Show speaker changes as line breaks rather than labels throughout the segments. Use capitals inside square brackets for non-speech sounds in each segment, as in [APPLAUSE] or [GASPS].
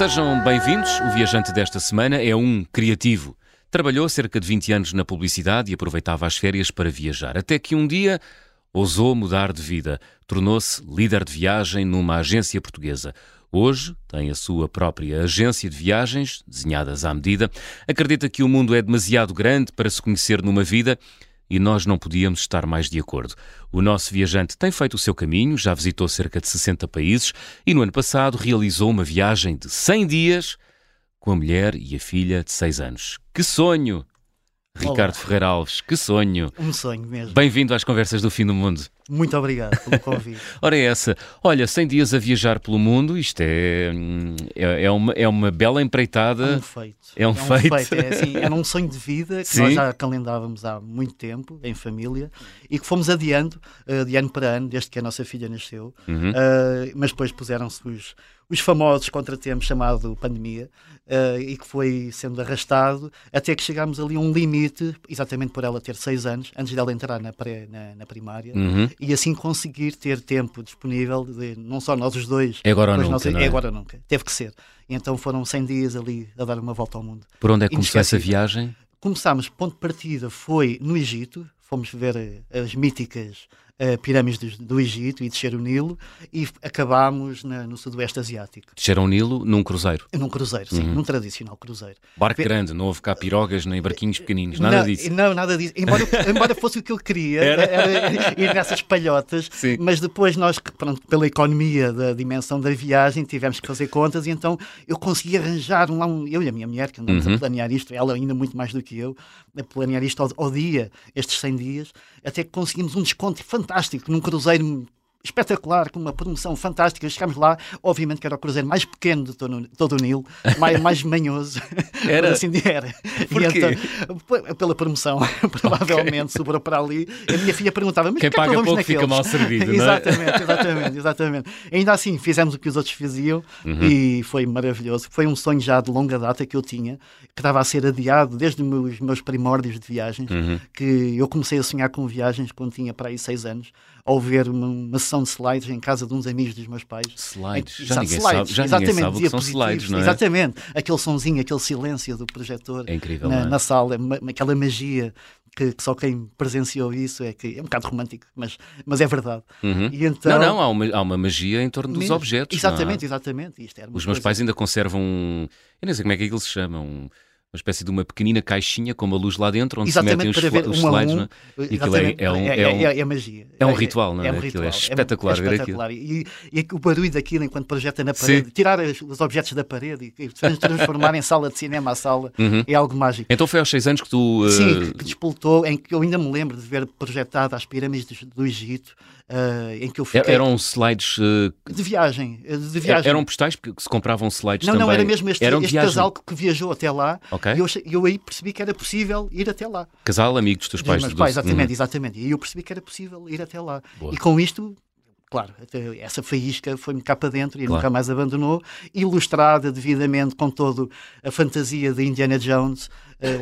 Sejam bem-vindos. O viajante desta semana é um criativo. Trabalhou cerca de 20 anos na publicidade e aproveitava as férias para viajar. Até que um dia ousou mudar de vida. Tornou-se líder de viagem numa agência portuguesa. Hoje tem a sua própria agência de viagens, desenhadas à medida. Acredita que o mundo é demasiado grande para se conhecer numa vida e nós não podíamos estar mais de acordo. O nosso viajante tem feito o seu caminho, já visitou cerca de 60 países e no ano passado realizou uma viagem de 100 dias com a mulher e a filha de 6 anos. Que sonho! Ricardo
Olá.
Ferreira Alves, que sonho!
Um sonho mesmo.
Bem-vindo às conversas do fim do mundo.
Muito obrigado pelo [LAUGHS] convite.
Ora, é essa. Olha, 100 dias a viajar pelo mundo, isto é, é, é uma, é uma bela
É
empreitada.
um feito.
É um feito.
É, assim, era um sonho de vida que
Sim.
nós já calendávamos há muito tempo, em família, e que fomos adiando eh, de ano para ano, desde que a nossa filha nasceu.
Uhum.
Eh, mas depois puseram-se os, os famosos contratempos chamado pandemia, eh, e que foi sendo arrastado até que chegámos ali a um limite, exatamente por ela ter seis anos, antes dela entrar na, pré, na, na primária.
Uhum.
e assim conseguir ter tempo disponível, de, não só nós os dois,
É agora ou nunca, é?
é agora ou nunca, teve que ser. E então foram 100 dias ali a dar uma volta ao mundo.
Por onde é que começou essa viagem?
Começámos, ponto de partida foi no Egito, fomos ver eh, as míticas eh, pirâmides do, do Egito e descer o Nilo, e acabámos na- no Sudoeste Asiático.
Desceram o Nilo num cruzeiro.
Num cruzeiro, sim,
Uhum.
num tradicional cruzeiro.
Barco
Ve-
grande, não houve cá pirogas nem barquinhos pequeninos, nada
não,
disso.
Não, nada disso. Embora, [LAUGHS] embora fosse o que eu queria,
Era?
era ir nessas palhotas,
Sim.
mas depois nós, pronto, pela economia da dimensão da viagem, tivemos que fazer contas e então eu consegui arranjar lá um, eu e a minha mulher, que andamos
Uhum.
a planear isto, ela ainda muito mais do que eu, a planear isto ao, ao dia, estes 100 dias, até que conseguimos um desconto fantástico num cruzeiro espetacular, com uma promoção fantástica. Chegámos lá, obviamente que era o cruzeiro mais pequeno de todo, todo o Nilo, mais, [LAUGHS] mais manhoso.
Era?
Assim era.
Porquê?
então, pela promoção, [LAUGHS] provavelmente sobrou para ali. A minha filha perguntava: Mas
Quem
porquê é que
paga pouco fica
naqueles?"
mal servido, é?
exatamente, exatamente, exatamente. Ainda assim, fizemos o que os outros faziam
Uhum.
e foi maravilhoso. Foi um sonho já de longa data que eu tinha, que estava a ser adiado desde os meus, meus primórdios de viagens,
Uhum.
que eu comecei a sonhar com viagens quando tinha para aí seis anos, ao ver uma, sessão de slides em casa de uns amigos dos meus pais.
Slides.
Em-
Já
Exato,
ninguém
slides,
sabe, já ninguém
exatamente,
sabe o que são slides, não é?
Exatamente, aquele sonzinho, aquele silêncio do projetor
É incrível,
na,
não é?
na sala, aquela magia que, que só quem presenciou isso é que é um bocado romântico, mas, mas é verdade.
Uhum.
Então,
Não, não, há uma, há uma magia em torno dos
mesmo-
objetos. não há?
Exatamente, exatamente.
Os meus
coisa-
pais ainda conservam. Eu nem sei como é que aquilo se chama. um- uma espécie de uma pequenina caixinha com uma luz lá dentro onde se metem
Exatamente,
os,
ver
os slides.
um,
não é? E aquilo é,
exatamente,
é um,
é,
é um-
é- é magia.
é um ritual, não é?
um
Aquilo é
ritual.
espetacular.
E, e o barulho daquilo enquanto projeta na parede, tirar as- os objetos da parede e, transformar em sala de cinema a sala, [LAUGHS]
Uhum.
é algo mágico.
Então foi aos seis anos que tu. uh,
Sim, que despoltou, em que eu ainda me lembro de ver projetado as pirâmides do Egito, eh, em que eu fiquei
Eram slides. uh,
de viagem, de viagem.
eram postais porque se compravam slides
não,
também.
não, era mesmo este, este casal que, que viajou até lá
Ok.
e eu, eu aí percebi que era possível ir até lá.
Casal, amigo dos teus
Dos
pais.
meus
do-
pais, exatamente,
Uhum.
exatamente. E eu percebi que era possível ir até lá.
Boa.
E com isto, claro, essa faísca foi-me cá para dentro e
Claro.
nunca mais abandonou, ilustrada devidamente com toda a fantasia de Indiana Jones,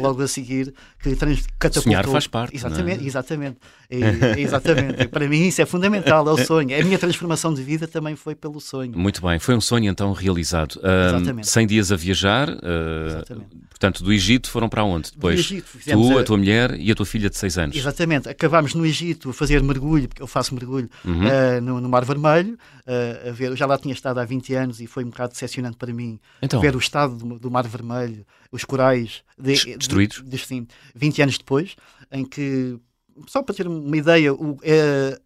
logo a seguir, que trans, catapultou.
Sonhar faz parte,
Exatamente,
é?
exatamente. [LAUGHS] E- exatamente. E para mim isso é fundamental, é o sonho. A minha transformação de vida também foi pelo sonho.
Muito bem, foi um sonho então realizado. Um,
Exatamente.
100 dias a viajar, uh, portanto, do Egito foram para onde? Depois,
Egito, fizemos
tu,
a-
a tua mulher e a tua filha de 6 anos.
Exatamente. Acabámos no Egito a fazer mergulho, porque eu faço mergulho
Uhum.
eh, no, no Mar Vermelho, eh, a ver, eu já lá tinha estado há 20 anos e foi um bocado decepcionante para mim
Então,
ver o estado do, do Mar Vermelho, os corais de-
Des- destruídos?
De, de- sim, 20 anos depois, em que, só para ter uma ideia, o, eh,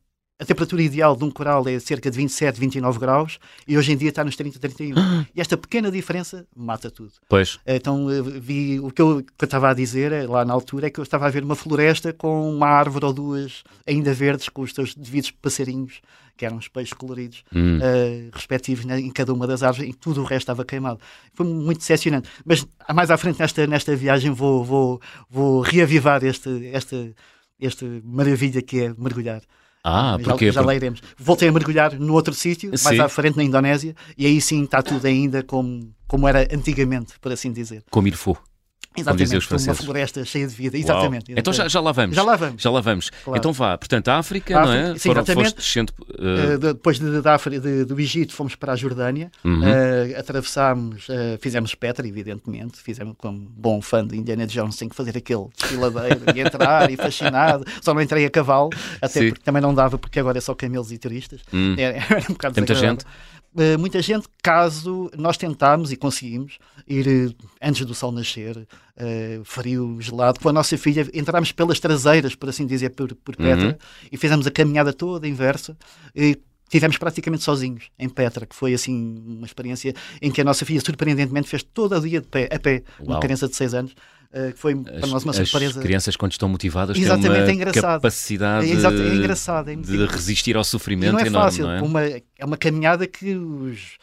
a temperatura ideal de um coral é cerca de 27, 29 graus e hoje em dia está nos 30, 31. [GASPS] e esta pequena diferença mata tudo.
pois,
Então eh, vi o que eu, que eu estava a dizer eh, lá na altura é que eu estava a ver uma floresta com uma árvore ou duas ainda verdes com os seus devidos passarinhos, que eram os peixes coloridos,
Hum.
eh, respectivos né, em cada uma das árvores e tudo o resto estava queimado. Foi muito decepcionante. Mas mais à frente nesta, nesta viagem vou, vou, vou reavivar este, este, este maravilha que é mergulhar.
Ah,
já,
porquê?
já
Por-
lá iremos. Voltei a mergulhar no outro sítio, mais à frente na Indonésia, e aí sim está tudo ainda como, como era antigamente, por assim dizer.
Como ir for.
Exatamente,
os franceses.
uma floresta cheia de vida, exatamente.
exatamente. Então já, já, lá vamos.
Já lá vamos.
Já lá vamos. Claro. Então vá, portanto, a África,
a
não é?
Sim, Foram, exatamente.
Descendo,
uh... depois de, de, de, do Egito fomos para a Jordânia, uhum. uh, atravessámos, uh, fizemos Petra, evidentemente, fizemos como bom fã de Indiana Jones, tem que fazer aquele desfiladeiro e entrar e fascinado. [LAUGHS] Só não entrei a cavalo, até sim. porque também não dava, porque agora é só camelos e turistas.
Hum. Era, [LAUGHS] era um bocado Tem muita gente?
Uh, muita gente, caso nós tentámos e conseguimos ir uh, antes do sol nascer, uh, frio, gelado, com a nossa filha, entrámos pelas traseiras, por assim dizer, por, por Petra, uhum. e fizemos a caminhada toda inversa. E tivemos praticamente sozinhos em Petra, que foi assim uma experiência em que a nossa filha surpreendentemente fez todo o dia de pé, a pé, Uau. uma criança de 6 anos. Uh, que foi para nós uma surpresa.
As crianças, quando estão motivadas, Exatamente, têm uma é capacidade é, é engraçado, é de resistir ao sofrimento e não é enorme, fácil. Não é?
Uma, é uma caminhada que os,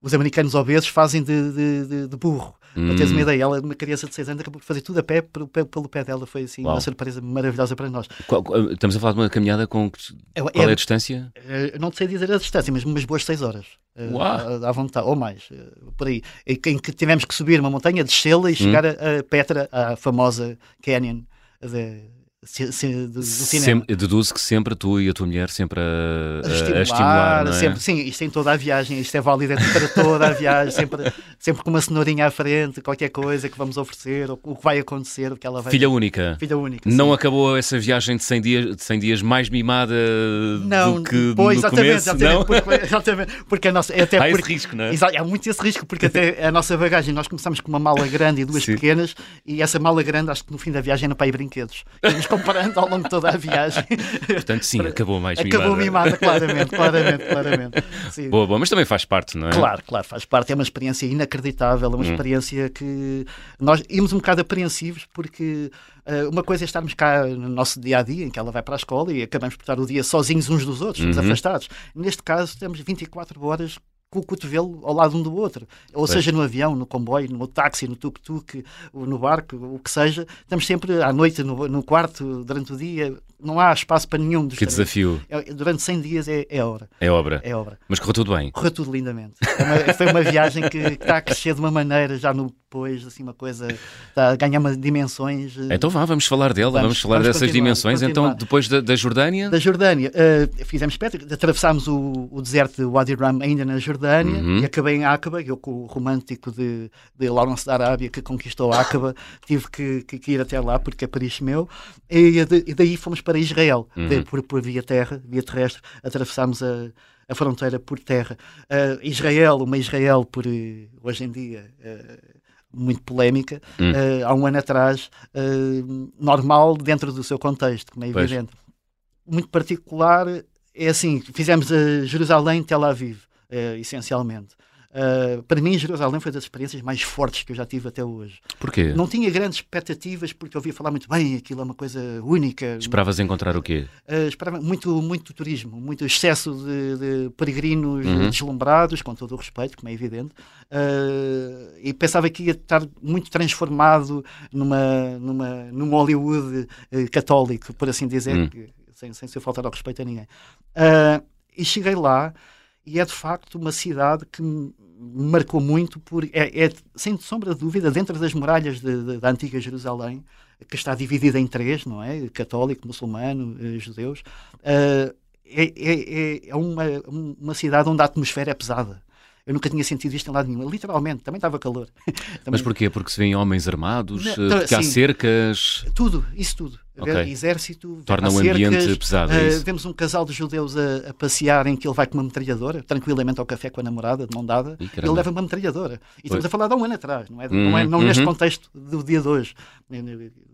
os americanos obesos fazem de, de, de, de burro. Hum. Para teres uma hum. ideia, ela, uma criança de 6 anos, acabou de fazer tudo a pé pelo, pé, pelo pé dela. Foi assim Uau. uma surpresa maravilhosa para nós.
Qual, estamos a falar de uma caminhada com. É, qual é, é a distância?
É, não sei dizer a distância, mas umas boas 6 horas. Eh, Uau. À vontade, ou mais, eh, por aí. Em que tivemos que subir uma montanha, descê-la e hum. chegar a, a Petra, a famosa Canyon. De, se, se, do, do cinema.
deduzo que sempre tu e a tua mulher sempre a,
a estimular, a estimular é? sempre, sim, isto em toda a viagem, isto é válido para toda a viagem, sempre, sempre com uma cenourinha à frente, qualquer coisa que vamos oferecer, ou o que vai acontecer, o que ela vai.
Filha única.
Filha única.
Não sim. acabou essa viagem de 100 dias, de 100 dias mais mimada
não,
do que
pois,
no
exatamente,
começo,
exatamente,
não?
Porque, exatamente, porque a nossa, é até
Há
porque,
esse risco, não é?
Há muito esse risco, porque até a nossa bagagem, nós começamos com uma mala grande e duas sim. pequenas, e essa mala grande, acho que no fim da viagem era para ir brinquedos. [LAUGHS] Comparando ao longo toda a viagem.
Portanto, sim, acabou mais
acabou
mimada.
Acabou mimada, claramente, claramente, claramente. Sim.
Boa, boa, mas também faz parte, não é?
Claro, claro, faz parte. É uma experiência inacreditável, é uma hum. experiência que nós íamos um bocado apreensivos porque uh, uma coisa é estarmos cá no nosso dia a dia, em que ela vai para a escola e acabamos por estar o dia sozinhos uns dos outros, uhum. afastados. Neste caso, temos 24 horas com o cotovelo ao lado um do outro. Ou pois. seja, no avião, no comboio, no táxi, no tuk-tuk, no barco, o que seja. Estamos sempre à noite no, no quarto, durante o dia. Não há espaço para nenhum dos
Que desafio.
É, durante 100 dias é, é obra.
É obra.
É obra.
Mas correu tudo bem.
Correu tudo lindamente. É uma, foi uma viagem que está a crescer de uma maneira já no depois, assim, uma coisa está a ganhar uma dimensões.
Eh, então vá, vamos falar dela, vamos, vamos falar vamos dessas dimensões. Então, continuar. Então, depois da, da, Jordânia?
Da Jordânia, uh, fizemos Petra, atravessámos o, o, deserto de Wadi Rum ainda na Jordânia uhum. e acabei em Aqaba, eu com o romântico de, de Lawrence da Arábia que conquistou Aqaba, [LAUGHS] tive que, que, que, ir até lá porque é Paris meu, e, e daí fomos para Israel, uhum. de, por, por via terra, via terrestre, atravessámos a a fronteira por terra. Uh, Israel, uma Israel por hoje em dia uh, muito polémica, hum. uh, há um ano atrás, normal dentro do seu contexto, como é evidente. Pois. Muito particular, é assim, fizemos a Jerusalém Tel Aviv, essencialmente. Uh, para mim, Jerusalém foi das experiências mais fortes que eu já tive até hoje.
Porquê?
Não tinha grandes expectativas, porque eu ouvia falar muito bem, aquilo é uma coisa única.
Esperavas encontrar o quê?
Uh, esperava muito, muito turismo, muito excesso de, de peregrinos uhum. deslumbrados, com todo o respeito, como é evidente, uh, e pensava que ia estar muito transformado numa, numa, num Hollywood católico, por assim dizer, uhum. que, sem, sem ser faltar ao respeito a ninguém. e cheguei lá e é de facto uma cidade que me marcou muito por é, é sem sombra de dúvida dentro das muralhas de, de, da antiga Jerusalém que está dividida em três não é católico muçulmano eh, judeus uh, é, é, é uma, uma cidade onde a atmosfera é pesada eu nunca tinha sentido isto em lado nenhum. Literalmente, também estava calor. [LAUGHS] também...
Mas porquê? Porque se vêem homens armados? Não, porque há cercas?
Tudo, isso tudo. Okay. Exército,
torna o ambiente pesado. É uh,
vemos um casal de judeus a, a, passear em que ele vai com uma metralhadora, tranquilamente ao café com a namorada, de mão dada, Ih, ele leva uma metralhadora. E estamos a falar de um ano atrás, não é, uhum, não, é não uhum. neste contexto do dia de hoje.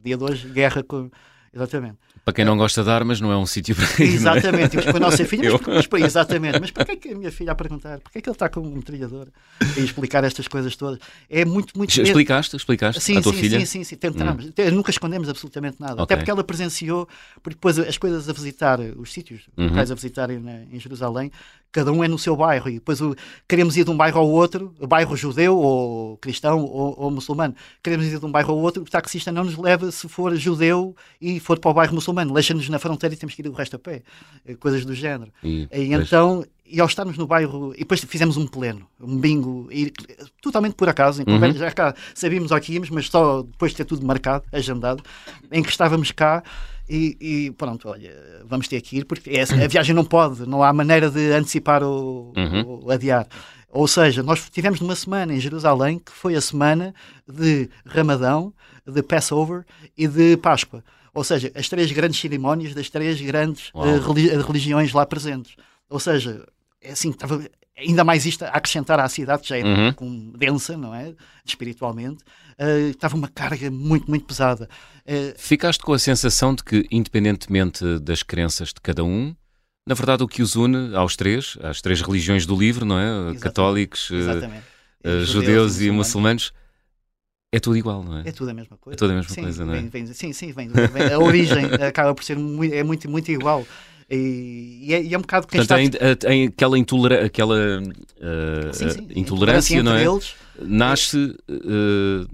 Dia de hoje, guerra com. Exatamente.
Para quem não gosta de armas, não é um sítio para
ir. É? Exatamente, é? com a nossa filha, mas, mas, exatamente, mas porquê que a minha filha a perguntar? Porquê que ele está com um metralhador? E explicar estas coisas todas. É muito, muito.
Explicaste? Explicaste
sim,
à tua
sim,
filha?
Sim, sim, sim, tentamos. Hum. Nunca escondemos absolutamente nada. Okay. Até porque ela presenciou, porque depois as coisas a visitar, os sítios uhum. locais a visitar em, em Jerusalém, cada um é no seu bairro e depois o, queremos ir de um bairro ao outro, bairro judeu ou cristão ou, ou, muçulmano, queremos ir de um bairro ao outro, o taxista não nos leva se for judeu e for para o bairro muçulmano, deixa-nos na fronteira e temos que ir o resto a pé, eh, coisas do género. E, e então e ao estarmos no bairro, e depois fizemos um pleno, um bingo, e, totalmente por acaso, em conversa, já cá sabíamos ao que íamos, mas só depois de ter tudo marcado, agendado, em que estávamos cá e, e pronto, olha, vamos ter que ir, porque é, a viagem não pode, não há maneira de antecipar ou, ou adiar. Ou seja, nós tivemos numa semana em Jerusalém que foi a semana de Ramadão, de Passover e de Páscoa. Ou seja, as três grandes cerimónias das três grandes uh, religi religiões lá presentes. Ou seja, é assim, estava ainda mais isto a acrescentar à cidade, que já é uhum. com, densa, não é? Espiritualmente, uh, estava uma carga muito, muito pesada.
Uh, Ficaste com a sensação de que, independentemente das crenças de cada um, na verdade, o que os une aos três, às três religiões do livro, não é? Exatamente. Católicos, uh, judeus, e muçulmanos, é tudo igual, não é?
É tudo a mesma coisa.
É tudo a mesma sim, coisa, não é? Vem,
vem, sim, sim, vem, vem, a origem [LAUGHS] acaba por ser muito, é muito, muito igual. E, e, é, e, é, um bocado
quem Portanto, está... tem, aquela, intolera aquela uh, sim, sim. intolerância, não é? Eles,
Nasce. Uh,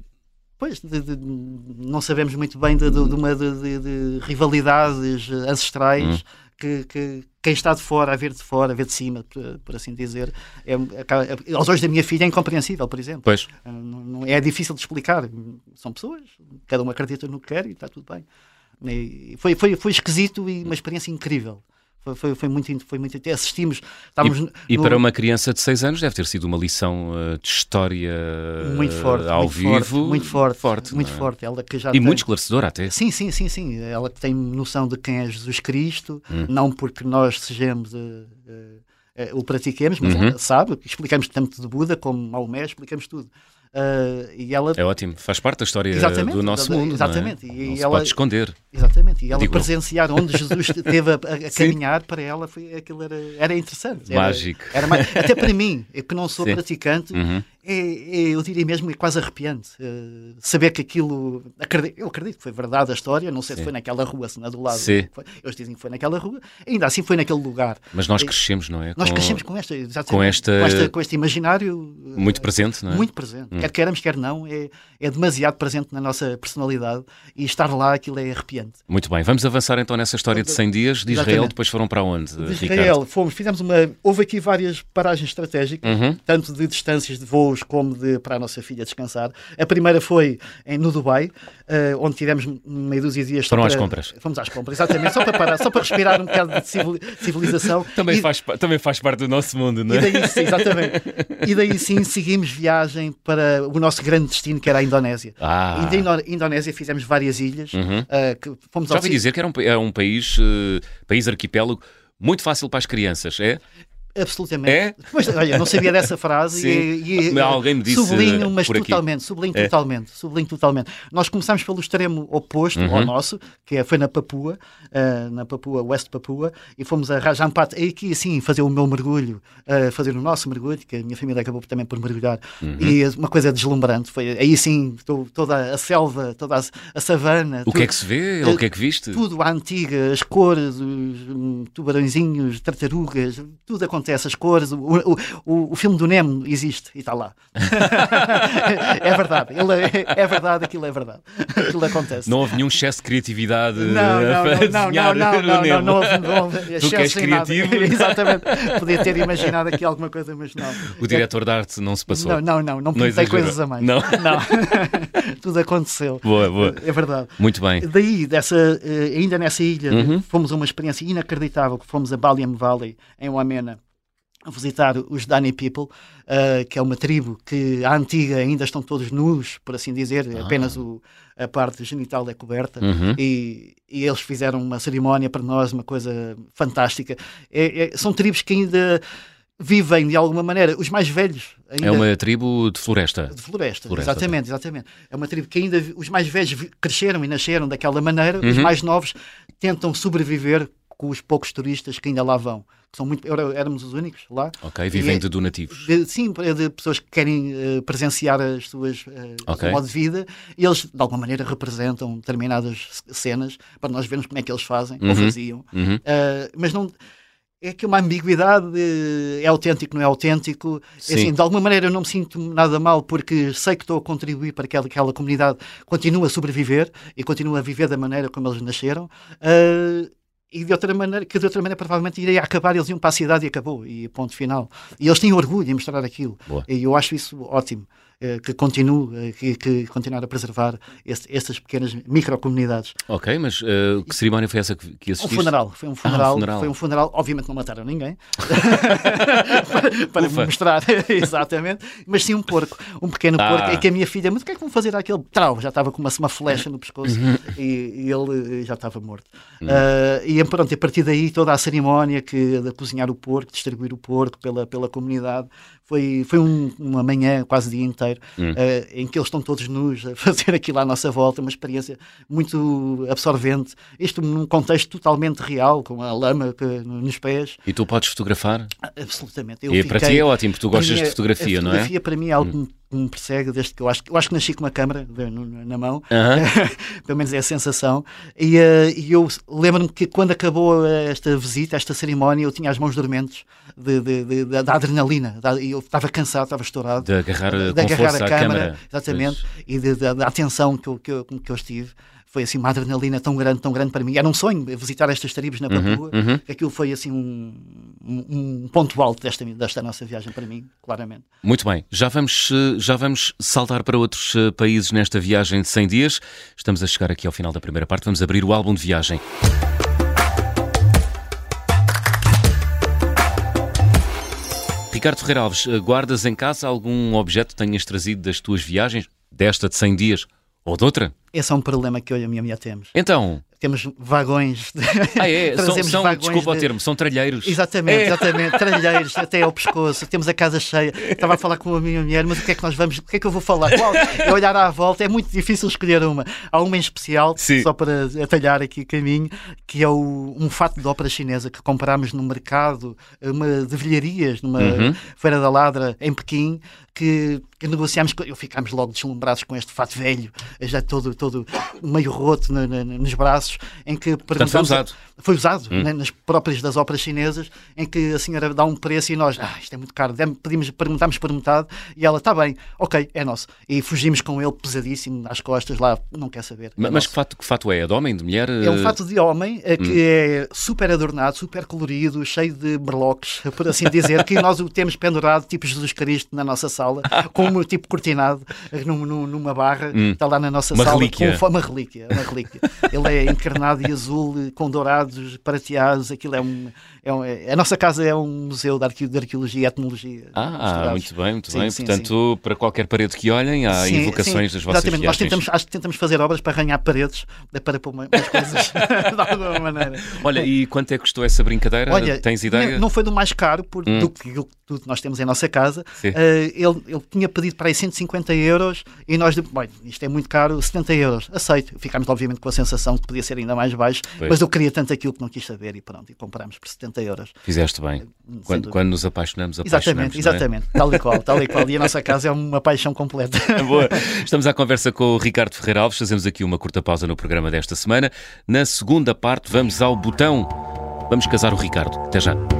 pois, de, de, não sabemos muito bem de, de, uma de, rivalidades ancestrais hum que, que, quem está de fora a ver de fora, a ver de cima, por, por assim dizer, é, é, aos olhos da minha filha é incompreensível, por exemplo.
Pois.
Não, é difícil de explicar. São pessoas, cada um acredita no que quer e está tudo bem. E foi, foi, foi esquisito e uma experiência incrível. Foi, foi, foi, muito, foi muito. Assistimos.
Estávamos e, no... e para uma criança de 6 anos deve ter sido uma lição uh, de história
muito forte,
ao
muito
vivo.
Forte, muito forte. forte muito é? forte. Ela que já
e tem... muito esclarecedora até.
Sim, sim, sim, sim. Ela que tem noção de quem é Jesus Cristo, hum. não porque nós sejamos. Uh, uh, o pratiquemos, mas uhum. ela sabe, explicamos tanto de Buda como Maomé, explicamos tudo. Uh, e ela...
É ótimo, faz parte da história exatamente, do nosso mundo.
Exatamente.
Não, é?
e
não
ela...
pode esconder.
Exatamente. E ela Digo... presenciar onde Jesus [LAUGHS] esteve a, a caminhar para ela foi aquilo era, era interessante. Era,
Mágico.
Era, até para mim, que não sou Sim. praticante, uhum é, é, eu diria mesmo, é quase arrepiante. Uh, saber que aquilo. Acredito, eu acredito que foi verdade a história, não sei Sim. se foi naquela rua, se na do lado. Sim. Foi, eles dizem que foi naquela rua, ainda assim foi naquele lugar.
Mas nós crescemos, não é?
Nós com, crescemos com esta, com, esta, com, esta, com este imaginário.
Eh, muito presente, não é?
Muito presente. Hum. Quer queiramos, quer não, é, é demasiado presente na nossa personalidade e estar lá aquilo é arrepiante.
Muito bem, vamos avançar então nessa história de 100 dias de Israel, Exatamente. depois foram para onde?
De Israel, fomos, fizemos uma. Houve aqui várias paragens estratégicas, uhum. tanto de distâncias de voos como de para a nossa filha descansar. A primeira foi em, no Dubai, uh, onde tivemos meia dúzia de dias.
Foram às compras.
Fomos às compras, exatamente, só para parar, só para respirar um bocado de civilização.
Também, e, faz, também faz parte do nosso mundo, não é?
E daí, sim, exatamente. E daí sim seguimos viagem para o nosso grande destino, que era a Indonésia. Ah. E da Indonésia fizemos várias ilhas. Uhum. Uh, que fomos
Já ouvi dizer que era um, era um país, uh, país arquipélago muito fácil para as crianças, é?
Absolutamente. É? Mas, olha, não sabia dessa frase [LAUGHS] e, e
alguém me disse
sublinho, mas totalmente, sublinho é. totalmente, sublinho totalmente. Nós começámos pelo extremo oposto uhum. ao nosso, que é, foi na Papua, uh, na Papua, West Papua, e fomos a Rajampat, e aqui assim fazer o meu mergulho, uh, fazer o nosso mergulho, que a minha família acabou também por mergulhar, uhum. e uma coisa deslumbrante, foi aí sim, toda a selva, toda a, a savana.
O tudo, que é que se vê? Uh, o que é que viste?
Tudo à antiga, as cores, os um, tubarõezinhos, tartarugas, tudo aconteceu acontece, as cores, o, o, o, o filme do Nemo existe e está lá. [LAUGHS] é verdade, ele é, é, verdade, aquilo é verdade. Aquilo acontece.
Não houve nenhum excesso de criatividade
não, não,
para
não, não, não, não, não, não, houve, não houve
tu és criativo. [LAUGHS]
Exatamente. Podia ter imaginado aqui alguma coisa, mas não.
O diretor de arte não se passou.
Não, não, não, não pintei coisas a mais.
Não.
não. [LAUGHS] Tudo aconteceu.
Boa, boa.
É verdade.
Muito bem.
Daí, dessa, eh, ainda nessa ilha, uhum. fomos a uma experiência inacreditável, que fomos a Baliam Valley, em Wamena visitar os Dani People, uh, que é uma tribo que à antiga ainda estão todos nus, por assim dizer, ah. apenas o, a parte genital é coberta, uhum. e, e, eles fizeram uma cerimónia para nós, uma coisa fantástica. É, é, são tribos que ainda vivem de alguma maneira, os mais velhos. Ainda...
É uma tribo de floresta.
De floresta, floresta exatamente, exatamente. É uma tribo que ainda os mais velhos cresceram e nasceram daquela maneira, uhum. os mais novos tentam sobreviver com os poucos turistas que ainda lá vão. Que são muito, éramos os únicos lá.
Ok, vivem e, de donativos.
De, sim, de pessoas que querem uh, presenciar as suas uh, okay. modo de vida. E eles, de alguma maneira, representam determinadas cenas para nós vermos como é que eles fazem, uhum. ou faziam. Uhum. Uh, mas não é que uma ambiguidade é autêntico, não é autêntico. É assim, de alguma maneira eu não me sinto nada mal porque sei que estou a contribuir para que aquela, aquela comunidade continue a sobreviver e continue a viver da maneira como eles nasceram. Uh, e de outra maneira, que de outra maneira provavelmente iria acabar, eles iam para a cidade e acabou, e ponto final. E eles tinham orgulho em mostrar aquilo.
Boa.
E eu acho isso ótimo. Eh, Que continue, eh, que, que continuar a preservar esse, essas pequenas microcomunidades.
Ok, mas uh, que cerimónia foi essa que, que
Um
assististe?
funeral, foi um funeral,
funeral.
foi um funeral, obviamente não mataram ninguém [LAUGHS] para, para mostrar, [LAUGHS] exatamente, mas sim um porco, um pequeno
Ah.
porco, é que a minha filha, mas o que é que vão fazer àquele trau? Já estava com uma, uma flecha no pescoço
Uhum.
e, e ele já estava morto. Ah, e pronto, a partir daí toda a cerimónia que, de cozinhar o porco, distribuir o porco pela, pela comunidade, foi, foi um- uma manhã, quase o dia inteiro,
Hum.
eh, em que eles estão todos nus a [LAUGHS] fazer aquilo à nossa volta, uma experiência muito absorvente. Isto num contexto totalmente real, com a lama que- nos pés.
E tu podes fotografar?
Absolutamente. Eu
e para
fiquei-
ti é ótimo, porque tu
para
gostas
mim
de fotografia,
a
não é?
fotografia para mim é algo me- que me persegue desde que eu acho, que- eu acho que nasci com uma no- na mão,
Aham. [LAUGHS]
pelo menos é a sensação. E, eh, e eu lembro-me que quando acabou eh, esta visita, esta cerimónia, eu tinha as mãos dormentes de, de- de- da, da adrenalina. Da- e eu estava cansado, estava estourado.
De agarrar eh,
de
com
agarrar a câmara,
câmara.
exatamente, e de- de- da atenção que eu, que, eu, que eu estive. Foi assim uma adrenalina tão grande, tão grande para mim. Era um sonho visitar estas tribos na Papua.
uhum.
que Aquilo foi assim um, um, um ponto alto desta, desta nossa viagem para mim, claramente.
Muito bem, já vamos, eh, já vamos saltar para outros eh, países nesta viagem de 100 dias. Estamos a chegar aqui ao final da primeira parte, vamos abrir o álbum de viagem. Ricardo Ferreira Alves, eh, guardas em casa algum objeto que tenhas trazido das tuas viagens, desta de 100 dias ou de outra?
Esse é um problema que eu e a minha mulher temos.
Então,
Temos vagões. De...
ah é, [LAUGHS] são, são
vagões
desculpa o
de-
termo, são tralheiros.
Exatamente,
É.
exatamente. Tralheiros [LAUGHS] até ao pescoço. Temos a casa cheia. Estava a falar com a minha mulher, mas o que é que nós vamos, o que é que eu vou falar? É olhar à volta, é muito difícil escolher uma. Há uma em especial,
Sim.
só para atalhar aqui o caminho, que é o, um fato de ópera chinesa que comprámos no mercado, uma de velharias, numa
Uhum.
feira da ladra em Pequim, que, que negociámos, eu ficámos logo deslumbrados com este fato velho, já todo, todo meio roto na- na- nos braços, em que
Portanto, foi
perguntámos-
usado.
Foi usado
Hum.
né, nas próprias das óperas chinesas, em que a senhora dá um preço e nós, ah, isto é muito caro, pedimos, perguntámos por metade e ela, está bem, ok, é nosso. E fugimos com ele pesadíssimo às costas, lá, não quer saber. É
Mas que fato, que fato é? É de homem, de mulher?
É um fato de homem eh, que é super adornado, super colorido, cheio de berloques, por assim dizer, que nós o temos pendurado, tipo Jesus Cristo, na nossa sala, com um tipo cortinado num- num- numa barra, está lá na nossa
Uma
sala.
relíquia.
Com uma relíquia, uma relíquia. Ele é encarnado e azul, eh, com dourados, prateados, aquilo é um. É um é- a nossa casa é um museu de, arque- de arqueologia e etnologia.
Ah,
misturados.
muito bem, muito
Sim,
bem.
sim,
Portanto, para qualquer parede que olhem, há
Sim,
invocações
sim,
das vossas
Exatamente, nós
viagens.
tentamos, acho que tentamos fazer obras para arranhar paredes, eh, para pôr umas coisas [LAUGHS] de alguma maneira.
Olha, e quanto é que custou essa brincadeira?
Olha,
Tens ideia?
Não foi do mais caro por,
Hum.
do que aquilo que tudo nós temos em nossa casa. Eh, ele, ele tinha pedido para aí 150 euros e nós, bem, isto é muito caro, 70 euros. Aceito. Ficámos, obviamente, com a sensação de que podia ser ainda mais baixo,
Pois.
mas eu queria tanto aquilo que não quis saber e pronto, e comprámos por 70 euros.
Fizeste bem.
Sem
Quando, quando nos apaixonamos, apaixonamos.
Exatamente,
é?
exatamente. Tal e qual, tal e qual. E a nossa casa é uma paixão completa. [LAUGHS]
Boa. [LAUGHS] Estamos à conversa com o Ricardo Ferreira Alves. Fazemos aqui uma curta pausa no programa desta semana. Na segunda parte, vamos ao botão. Vamos casar o Ricardo. Até já.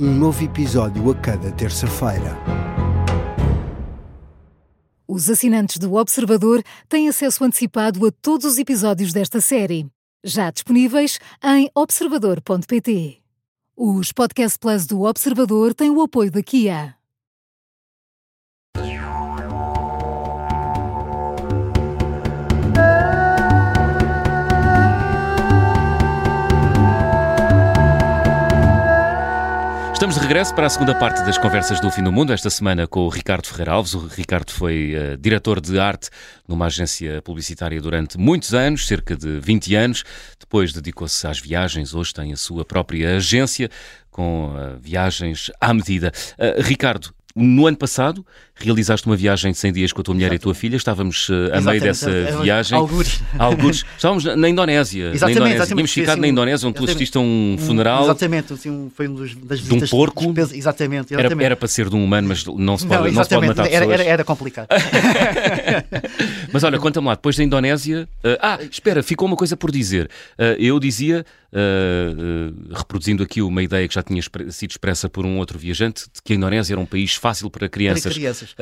Um novo episódio a cada terça-feira.
Os assinantes do Observador têm acesso antecipado a todos os episódios desta série, já disponíveis em observador.pt. Os Podcast Plus do Observador têm o apoio da Kia.
Estamos de regresso para a segunda parte das conversas do Fim do Mundo, esta semana com o Ricardo Ferreira Alves. O Ricardo foi uh, diretor de arte numa agência publicitária durante muitos anos, cerca de 20 anos. Depois dedicou-se às viagens, hoje tem a sua própria agência com uh, viagens à medida. Uh, Ricardo, no ano passado, realizaste uma viagem de 100 dias com a tua mulher Exatamente. e a tua filha. Estávamos uh, a meio dessa é, viagem.
Algures. [LAUGHS]
Algures. Estávamos na Indonésia. Exatamente, na Indonésia. Exatamente. Tínhamos ficado sim, na Indonésia, onde tu assististe a um funeral.
Exatamente. Assim, foi um dos, das
De um porco.
Exatamente. exatamente.
Era, era, para ser de um humano, mas não se pode, não, não se pode matar
era,
pessoas.
Era, era complicado. [LAUGHS]
mas olha, conta-me lá, depois da Indonésia... Uh, ah, espera, ficou uma coisa por dizer. Uh, eu dizia Uh, reproduzindo aqui uma ideia que já tinha sido expressa por um outro viajante, de que a Indonésia era um país fácil para crianças. Para
crianças.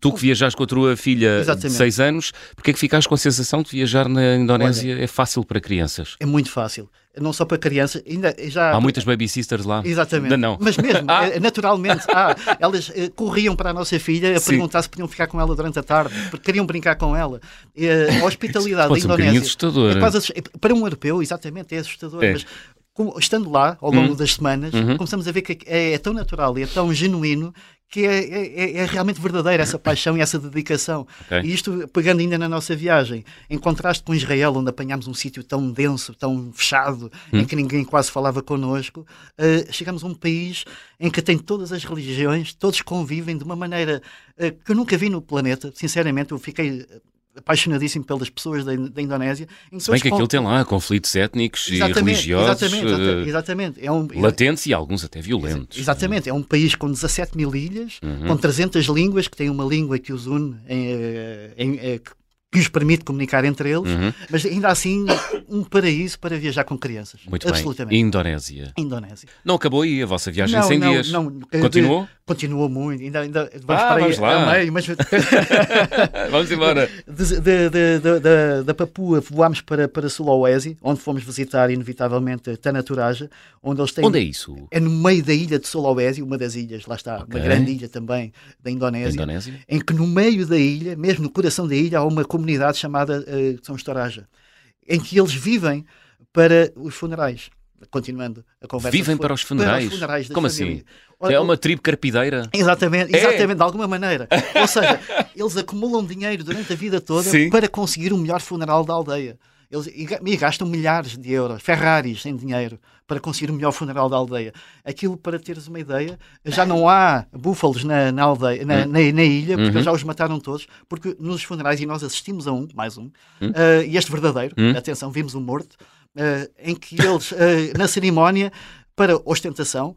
Tu que viajaste com a tua filha Exatamente. de 6 anos, porque é que ficaste com a sensação de viajar na Indonésia Olha, é fácil para crianças?
É muito fácil. Não só para crianças, ainda já.
Há muitas baby sisters lá.
Exatamente.
Ainda não.
Mas mesmo, [LAUGHS] ah. Eh, naturalmente, ah, elas uh, corriam para a nossa filha a Sim. perguntar se podiam ficar com ela durante a tarde, porque queriam brincar com ela. Uh, a [LAUGHS] hospitalidade da Indonésia.
Um assustador.
É quase, para um europeu, exatamente, é assustador. É. Mas estando lá ao longo hum. das semanas, uhum. começamos a ver que é, é, tão natural e é tão genuíno que é, é, é, é realmente verdadeira essa paixão e essa dedicação. Okay. E isto, pegando ainda na nossa viagem, em contraste com Israel, onde apanhámos um sítio tão denso, tão fechado, hum. em que ninguém quase falava connosco, uh, chegamos a um país em que tem todas as religiões, todos convivem de uma maneira uh, que eu nunca vi no planeta. Sinceramente, eu fiquei apaixonadíssimo pelas pessoas da, da Indonésia.
Se bem que aquilo tem lá conflitos étnicos exatamente, e religiosos
exatamente, uh, exatamente. É um,
latentes e alguns até violentos.
Exatamente, é um país com 17 mil ilhas, uhum. com 300 línguas, que tem uma língua que os une em, eh, em, em, eh, que os permite comunicar entre eles, uhum. mas ainda assim um paraíso para viajar com crianças.
Muito Absolutamente. bem. Indonésia.
Indonésia.
Não acabou aí a vossa viagem não, 100 não, dias? Não, Continuou?
Continuou muito. Ainda, ainda
vamos ah, para vamos aí lá.
meio, mas... [LAUGHS]
vamos embora.
Da Papua voámos para, para Sulawesi, onde fomos visitar inevitavelmente Tanaturaja, onde eles têm...
Onde é isso?
É no meio da ilha de Sulawesi, uma das ilhas, lá está, okay. uma grande ilha também da Indonésia,
Indonésia,
em que no meio da ilha, mesmo no coração da ilha, há uma comunidade chamada uh, São Estoraja, em que eles vivem para os funerais continuando a conversa.
Vivem para os funerais? Para os funerais Como assim? família. assim? É uma tribo carpideira?
Exatamente, é. exatamente, é. de alguma maneira. Ou seja, [LAUGHS] eles acumulam dinheiro durante a vida toda Sim. para conseguir o melhor funeral da aldeia. Eles e gastam milhares de euros, Ferraris em dinheiro, para conseguir o melhor funeral da aldeia. Aquilo, para teres uma ideia, já não há búfalos na, na aldeia, na, hum. na, na, ilha, porque uhum. já os mataram todos, porque nos funerais, e nós assistimos a um, mais um, uh, e este verdadeiro, hum. atenção, vimos um morto, uh, em que eles, uh, na cerimónia, para ostentação,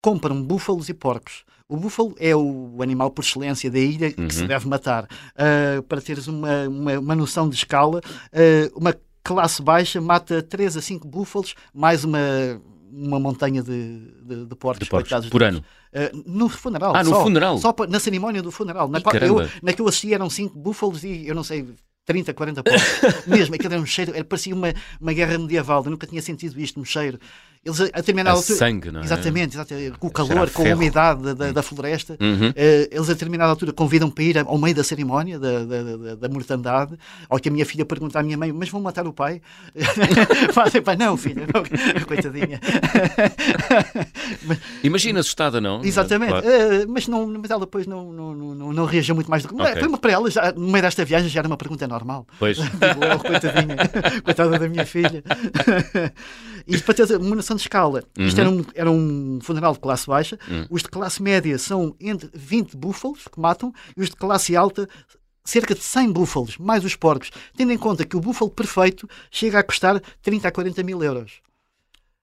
compram búfalos e porcos. O búfalo é o animal por excelência da ilha que uhum. se deve matar. Uh, para teres uma, uma, uma, noção de escala, uh, uma classe baixa mata 3 a 5 búfalos, mais uma, uma montanha de, de, de porcos,
de porcos por ano.
Uh, no funeral.
Ah, no
só,
funeral?
Só na cerimónia do funeral. Na, qual, eu, na que eu assisti eram 5 búfalos e eu não sei, 30, 40 porcos. [LAUGHS] Mesmo, aquilo era um cheiro, era, parecia uma, uma guerra medieval. Eu nunca tinha sentido isto, um cheiro. Eles a determinada
a altura. Sangue, não é?
Exatamente, exatamente com o calor, com a umidade da, da, da floresta.
Uhum. Uh,
eles a determinada altura convidam para ir ao meio da cerimónia da, da, da, da mortandade. Ao que a minha filha pergunta à minha mãe: Mas vão matar o pai? [LAUGHS] Fazem, pai, não, filha, não, [LAUGHS] coitadinha. [LAUGHS]
Imagina assustada, não?
Exatamente, claro. uh, mas, não, mas ela depois não, não, não, não reagiu muito mais do que. Okay. Foi para ela, já, no meio desta viagem, já era uma pergunta normal.
Pois.
Digo, coitadinha, coitada da minha filha. E para ter uma noção de escala, uhum. isto era um, era um funeral de classe baixa, uhum. os de classe média são entre 20 búfalos que matam e os de classe alta cerca de 100 búfalos, mais os porcos, tendo em conta que o búfalo perfeito chega a custar 30 a 40 mil euros.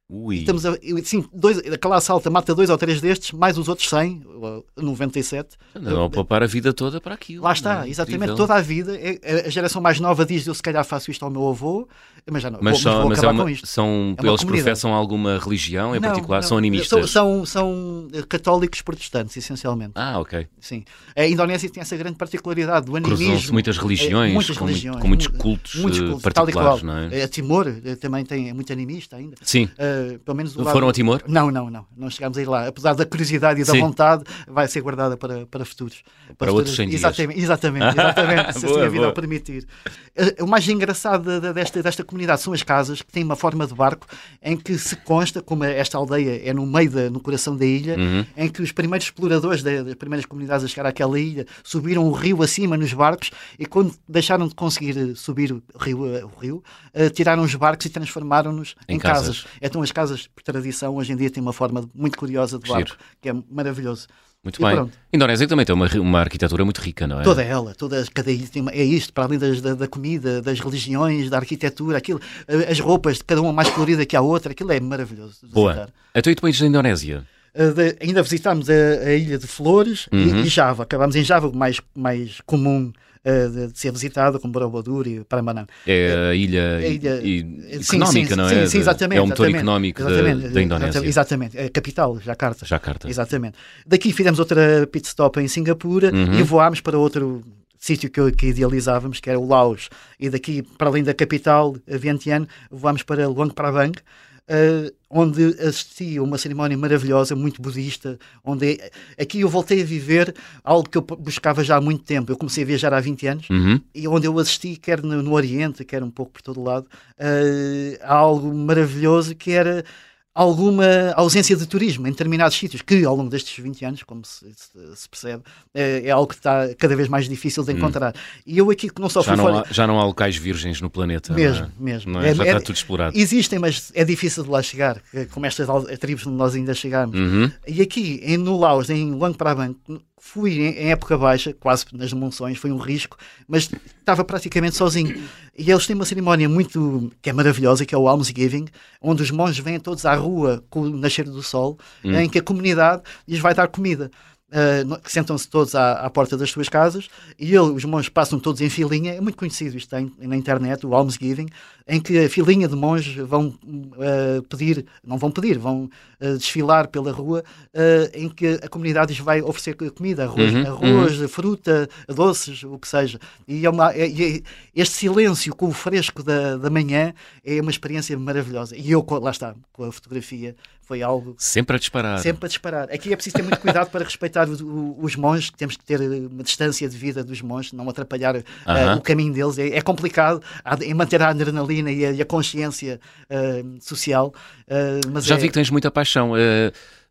Ui.
Estamos a, sim, dois, a classe alta mata dois ou três destes, mais os outros 100, 97.
Não, a poupar a vida toda para aquilo.
Lá está, é? exatamente, Incrível. toda a vida. É, a geração mais nova diz: Eu se calhar faço isto ao meu avô, mas já não
mas
vou,
são,
mas
é
uma,
São,
é
eles professam alguma religião em não, particular? Não, são animistas?
São, são, são, católicos protestantes, essencialmente.
Ah, ok.
Sim. A Indonésia tem essa grande particularidade do animismo.
muitas religiões, é, muitas com, religiões com, muitos cultos, muitos cultos particulares, não é?
A Timor eh, também tem, é muito animista ainda.
Sim.
Uh, uh, pelo menos
Foram
lado...
a Timor?
Não, não, não. Não chegámos a ir lá. Apesar da curiosidade e da
Sim.
vontade, vai ser guardada para, para futuros.
Para outros 100 dias.
Exatamente, exatamente. [LAUGHS] exatamente se
Boa,
a vida
boa.
o permitir. Uh, O mais engraçado desta, desta comunidade são as casas que têm uma forma de barco em que se consta, como esta aldeia é no meio, da, no coração da ilha,
Uhum.
em que os primeiros exploradores da- das primeiras comunidades a chegar àquela ilha subiram o rio acima nos barcos e quando deixaram de conseguir eh, subir o rio, eh, o rio eh, tiraram os barcos e transformaram-nos
Em
em,
casas.
casas. Então as casas, por tradição, hoje em dia têm uma forma muito curiosa de
Giro.
barco, que é maravilhoso.
Muito
E
bem.
pronto.
Indonésia também tem uma, uma arquitetura muito rica, não é?
Toda ela, toda cada ilha é isto, para além das- da, da comida, das religiões, da arquitetura, aquilo, eh, as roupas, de cada uma mais colorida que a outra, aquilo é maravilhoso.
Boa.
visitar.
E depois da Indonésia?
Uh, de- ainda visitámos a, a ilha de Flores e-
Uhum.
e, Java. Acabámos em Java, o mais, mais comum de, de ser visitado, como Borobudur e Prambanan.
É a ilha,
A ilha-
e-
Sim,
económica,
sim,
não é?
Sim, exatamente.
É o motor económico da, da Indonésia.
Exatamente, a capital, Jakarta.
Jakarta.
Exatamente. Daqui fizemos outra pit stop em Singapura
Uhum.
e voámos para outro sítio que, que idealizávamos, que era o Laos. E daqui, para além da capital, a Vientiane, voámos para Luang Prabang, eh, onde assisti a uma cerimónia maravilhosa, muito budista, onde aqui eu voltei a viver algo que eu buscava já há muito tempo. Eu comecei a viajar há 20 anos
Uhum.
e onde eu assisti, quer no, no Oriente, quer um pouco por todo lado, eh, a algo maravilhoso que era alguma ausência de turismo em determinados sítios, que ao longo destes 20 anos, como se, se- percebe, eh, é algo que está cada vez mais difícil de encontrar. E eu aqui que não só
Hum. Já,
fui
não
fora...
há, já não há locais virgens no planeta. não é?
Mesmo, mesmo.
É?
É-
já
é-
está tudo explorado.
Existem, mas é difícil de lá chegar, como estas tribos onde nós ainda chegámos.
Uhum.
E aqui, em, no Laos, em Luang Prabang, fui em, época baixa, quase nas monções, foi um risco, mas estava praticamente sozinho. E eles têm uma cerimónia muito, que é maravilhosa, que é o Almsgiving, onde os monges vêm todos à rua com o nascer do sol, em que a comunidade lhes vai dar comida. Uh, sentam-se todos à, à porta das suas casas e ele, os monges passam todos em filinha. É muito conhecido isto tem, na internet, o almsgiving, em que a filinha de monges vão uh, pedir, não vão pedir, vão uh, desfilar pela rua, em que a comunidade lhes vai oferecer comida, arroz,
Uhum,
arroz fruta, doces, o que seja. E é uma, é- é- este silêncio com o fresco da, da manhã é uma experiência maravilhosa. E eu, lá está, com a fotografia, foi algo
Sempre a disparar.
Sempre a disparar. Aqui é preciso ter muito cuidado para respeitar o- o- os monges, temos que ter eh, uma distância de vida dos monges, não atrapalhar eh,
Aham.
o caminho deles. É, é complicado em manter a adrenalina e a, e a consciência eh, social. eh, mas
Já
é-
vi que tens muita paixão.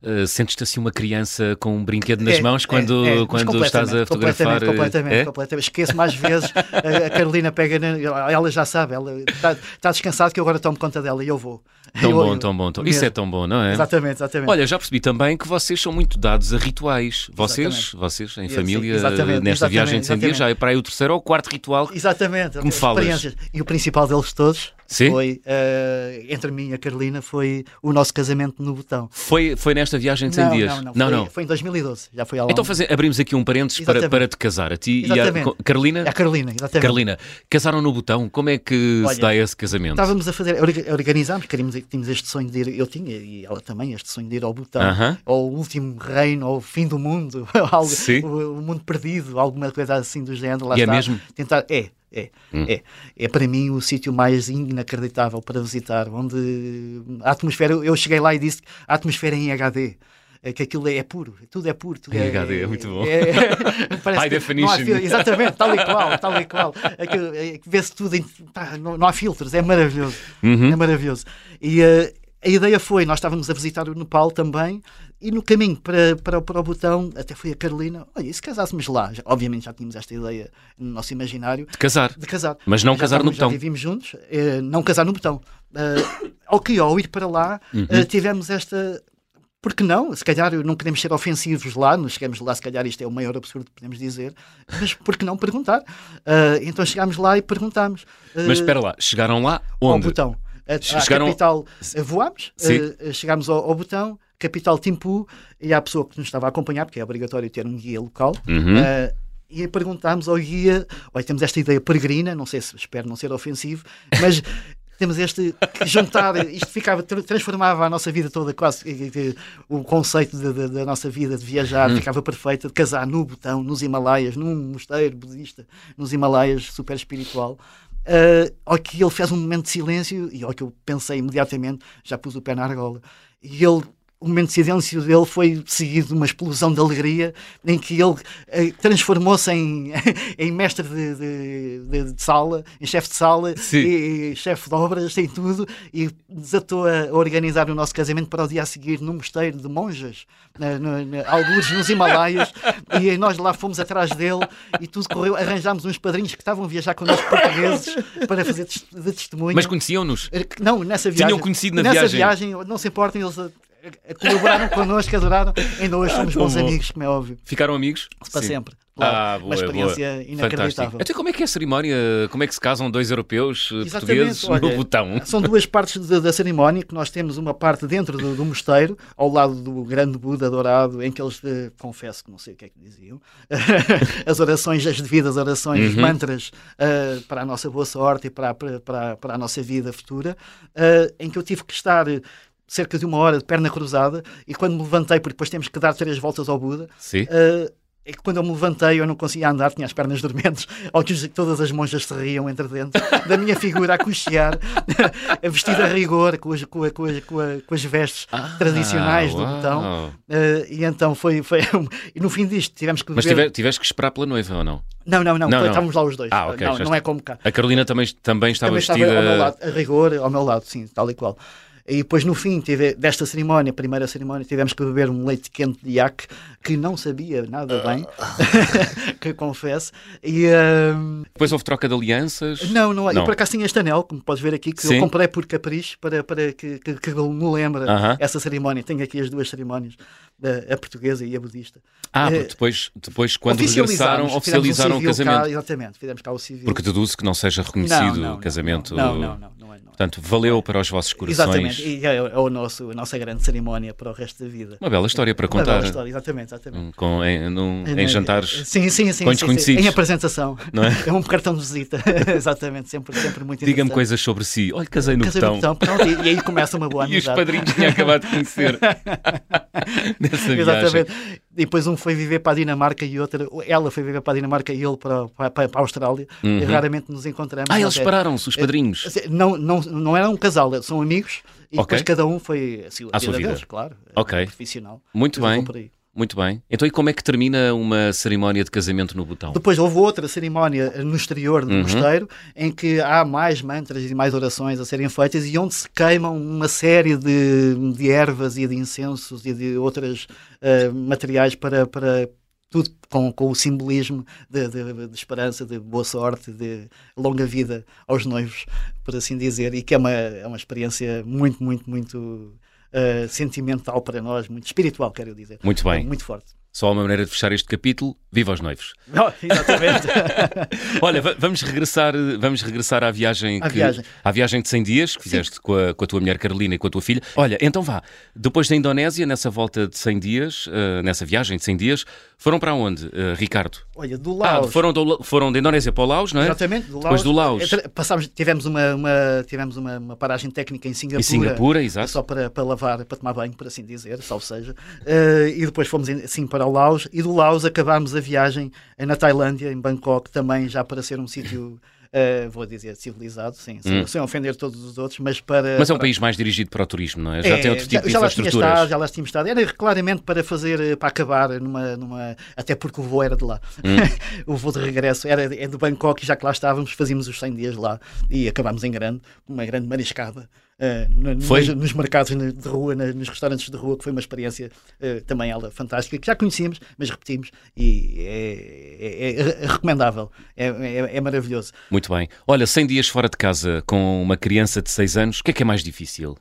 Eh, eh, Sentes-te assim uma criança com um brinquedo nas
É,
mãos
é,
quando,
é,
quando estás a fotografar?
Completamente,
eh,
completamente,
é?
completamente. Esqueço mais vezes. A, a Carolina pega, na- ela já sabe, ela está, está descansada que eu agora tomo conta dela e eu vou.
Tão
Eu-
bom,
eu-
tão bom. tão- Isso é tão bom, não é?
Exatamente, exatamente.
Olha, já percebi também que vocês são muito dados a rituais. Vocês,
Exatamente.
vocês em
Sim,
família,
exatamente,
nesta
exatamente,
viagem de 100 dias, já é para aí o terceiro ou o quarto ritual.
Exatamente.
me falas?
E o principal deles todos
Sim?
foi, eh, entre mim e a Carolina, foi o nosso casamento no botão.
Foi, foi nesta viagem de 100
não,
dias?
não, não,
não.
foi, foi em 2012, já foi.
Então abrimos aqui um parênteses para,
Exatamente.
para te casar, a ti e a
Exatamente.
Carolina.
É a Carolina, exatamente.
Carolina, casaram no botão, como é que se
Olha,
dá esse casamento?
Estávamos a fazer, orga- organizámos, queríamos, tínhamos este sonho de ir, eu tinha e ela também, este sonho de ir ao botão,
Aham.
ao último reino, ao fim do mundo, [LAUGHS] algo,
Sim.
o, o mundo perdido, alguma coisa assim do género. Lá
E é
está.
mesmo?
Tentar, é, é,
Hum.
é. É para mim o sítio mais inacreditável para visitar, onde a atmosfera, eu cheguei lá e disse que a atmosfera é em HD. é Que aquilo é, é puro, tudo é puro. Tudo é,
HD, é muito bom. [LAUGHS] High
que não há
definition.
exatamente, tal e qual, tal e qual. É que, é vê-se tudo, em, pá, não, não há filtros, é maravilhoso.
Uhum.
É maravilhoso. E eh, a ideia foi, nós estávamos a visitar o Nepal também, e no caminho para, para, para o botão, até foi a Carolina, olha, e se casássemos lá? Já- obviamente já tínhamos esta ideia no nosso imaginário,
De casar.
de casar.
Mas não
Já
casar no
Já
botão.
vivíamos juntos, eh, não casar no botão. Uh, ao que ao ir para lá,
Uhum.
eh, tivemos esta. Porque não? Se calhar não queremos ser ofensivos lá, nos chegamos lá, se calhar isto é o maior absurdo que podemos dizer, mas por que não perguntar? Uh, então chegámos lá e perguntámos. uh,
Mas espera lá, chegaram lá
ao
onde?
botão. A, à
Chegaram-
capital uh, voámos, uh, chegámos ao, ao botão, capital Timpu, e a pessoa que nos estava a acompanhar, porque é obrigatório ter um guia local.
Uhum.
Uh, e perguntámos ao guia: olha, temos esta ideia peregrina, não sei se espero não ser ofensivo, mas [LAUGHS] temos este que juntar, isto ficava, tra- transformava a nossa vida toda, quase o conceito da nossa vida de viajar
Hum.
ficava perfeito, de casar no botão, nos Himalaias, num mosteiro budista, nos Himalaias, super espiritual. Uh, ao que ele fez um momento de silêncio e ao que eu pensei imediatamente, já pus o pé na argola. E ele o momento de silêncio dele foi seguido de uma explosão de alegria em que ele eh, transformou-se em, [LAUGHS] em mestre de, de, de, de, sala, em chefe de sala, e, e chefe de obras, em tudo, e desatou a organizar o nosso casamento para o dia a seguir num mosteiro de monjas, na, na, na, alguns nos Himalaias, e nós lá fomos atrás dele e tudo correu. Arranjámos uns padrinhos que estavam a viajar connosco portugueses para fazer de testemunho.
Mas conheciam-nos?
Eh, não, nessa viagem.
Tinham conhecido na
nessa
viagem?
viagem. Não se importem, eles colaboraram connosco, adoraram. Ainda hoje somos bons amigos, como é óbvio.
Ficaram amigos?
Para
Sim.
sempre.
Claro. Ah, boa,
uma experiência
boa.
inacreditável.
Fantástico. Então, como é que é a cerimónia? Como é que se casam dois europeus eh,
Exatamente,
portugueses
olha,
no botão?
São duas partes da, da, cerimónia, que nós temos uma parte dentro do, do, mosteiro, ao lado do grande Buda dourado, em que eles, eh, confesso que não sei o que é que diziam, [LAUGHS] as orações, as devidas orações,
Uhum.
mantras uh, para a nossa boa sorte e para, para, para, para a nossa vida futura, uh, em que eu tive que estar cerca de uma hora de perna cruzada e quando me levantei, porque depois temos que dar três voltas ao Buda, uh, é que quando eu me levantei eu não conseguia andar, tinha as pernas dormentes, [LAUGHS] ao que todas as monjas se riam entre dentro, da minha figura a cochear, [LAUGHS] vestida a rigor, com as, com, a, com, a, com, as vestes
Ah,
tradicionais do
uau.
botão. Uh, e então foi, foi [LAUGHS] e no fim disto tivemos que
Mas
beber-
tiveste que esperar pela noiva ou não?
Não, não, não,
Não, não.
estávamos lá os dois.
Ah, ok,
não, não é como cá.
A Carolina também, também estava
Também estava
vestida.
ao meu lado, a rigor, ao meu lado, sim, tal e qual. E depois, no fim tive, desta cerimónia, primeira cerimónia, tivemos que beber um leite quente de iaque que não sabia nada bem, [LAUGHS] que confesso. E, ahm,
Depois houve troca de alianças.
não, não,
Não.
eu por acaso tinha este anel, como podes ver aqui, que
Sim.
eu comprei por capricho para, para que, que, que me lembra
Aham.
essa cerimónia. Tenho aqui as duas cerimónias, a, a portuguesa e a budista.
Ah,
Eh,
porque depois, depois quando regressaram,
fizemos um
oficializaram o casamento.
Cá, exatamente, fizemos cá o civil.
Porque deduzo que não seja
Não,
reconhecido
não,
o casamento.
Não, não, não. não, não, é, não é.
Portanto, valeu para os vossos corações.
Exatamente, e é, é o nosso, a nossa grande cerimónia para o resto da vida.
Uma bela história para
Uma bela
contar.
história, exatamente, exatamente.
Com, em, num- em jantares.
Sim, sim, sim.
com
sim, sim,
desconhecidos.
Em apresentação.
Não é?
um cartão de visita. [LAUGHS] Exatamente, sempre, sempre muito
Diga-me coisas sobre si. Olha, casei no
Casei no
botão.
botão, pronto, e, e aí começa uma boa [LAUGHS]
E os
amizade.
padrinhos tinham acabado de conhecer [LAUGHS] nessa [LAUGHS] viagem.
Exatamente. E depois um foi viver para a Dinamarca e outra, ela foi viver para a Dinamarca e ele para, para, para a Austrália.
Uhum.
E raramente nos encontramos.
Ah, eles
mas é-
separaram-se, os padrinhos.
Assim, Não, não, não era um casal, são amigos e
Ok.
depois cada um foi assim, a
sua vida.
deles, claro.
Ok.
Profissional.
Muito bem. Muito bem. Então, e como é que termina uma cerimónia de casamento no botão?
Depois houve outra cerimónia no exterior do
Uhum.
mosteiro em que há mais mantras e mais orações a serem feitas e onde se queimam uma série de, de ervas e de incensos e de outros materiais para, para tudo com, com o simbolismo de, de- de esperança, de boa sorte, de longa vida aos noivos, por assim dizer, e que é uma, é uma experiência muito, muito, muito eh, sentimental para nós, muito espiritual, quero dizer.
Muito bem.
É muito forte.
Só uma maneira de fechar este capítulo. Viva os noivos. [LAUGHS]
Oh, exatamente. [LAUGHS]
Olha, va- vamos regressar, vamos regressar à viagem,
À
que-
viagem.
à viagem de 100 dias que fizeste com a, com a tua mulher Carolina e com a tua filha. Olha, então vá. Depois da Indonésia, nessa volta de 100 dias, eh, nessa viagem de 100 dias, foram para onde, eh, Ricardo?
Olha, do
Ah,
Laos.
foram, do- foram da Indonésia para o Laos, não é?
Exatamente, do
Depois
Laos.
do Laos.
Passámos, tivemos uma, uma- tivemos uma, uma paragem técnica em Singapura.
Em Singapura, exato.
Só para, para lavar, para tomar banho, por assim dizer, salvo seja. Eh, e depois fomos assim para o Laos. E do Laos acabámos a viagem na Tailândia, em Bangkok, também já para ser um sítio, [LAUGHS] eh, vou dizer, civilizado, sim, sem, sem ofender todos os outros, mas para.
Hum. Mas é um
para-
país mais dirigido para o turismo, não é? Já
é,
tem outro tipo de
já lá tinha
infraestruturas.
estado, já lá tínhamos estado. Era claramente para fazer, eh, para acabar numa, numa até porque o voo era de lá.
Hum. [LAUGHS]
o voo de regresso era é de Bangkok e já que lá estávamos, fazíamos os 100 dias lá e acabámos em grande, uma grande mariscada. No-
Foi?
nos, nos mercados de rua, na- nos restaurantes de rua, que foi uma experiência eh, também ela fantástica, que já conhecíamos, mas repetimos e é, é- é recomendável, é, é- é maravilhoso.
Muito bem. Olha, 100 dias fora de casa com uma criança de 6 anos, o que é que é mais difícil,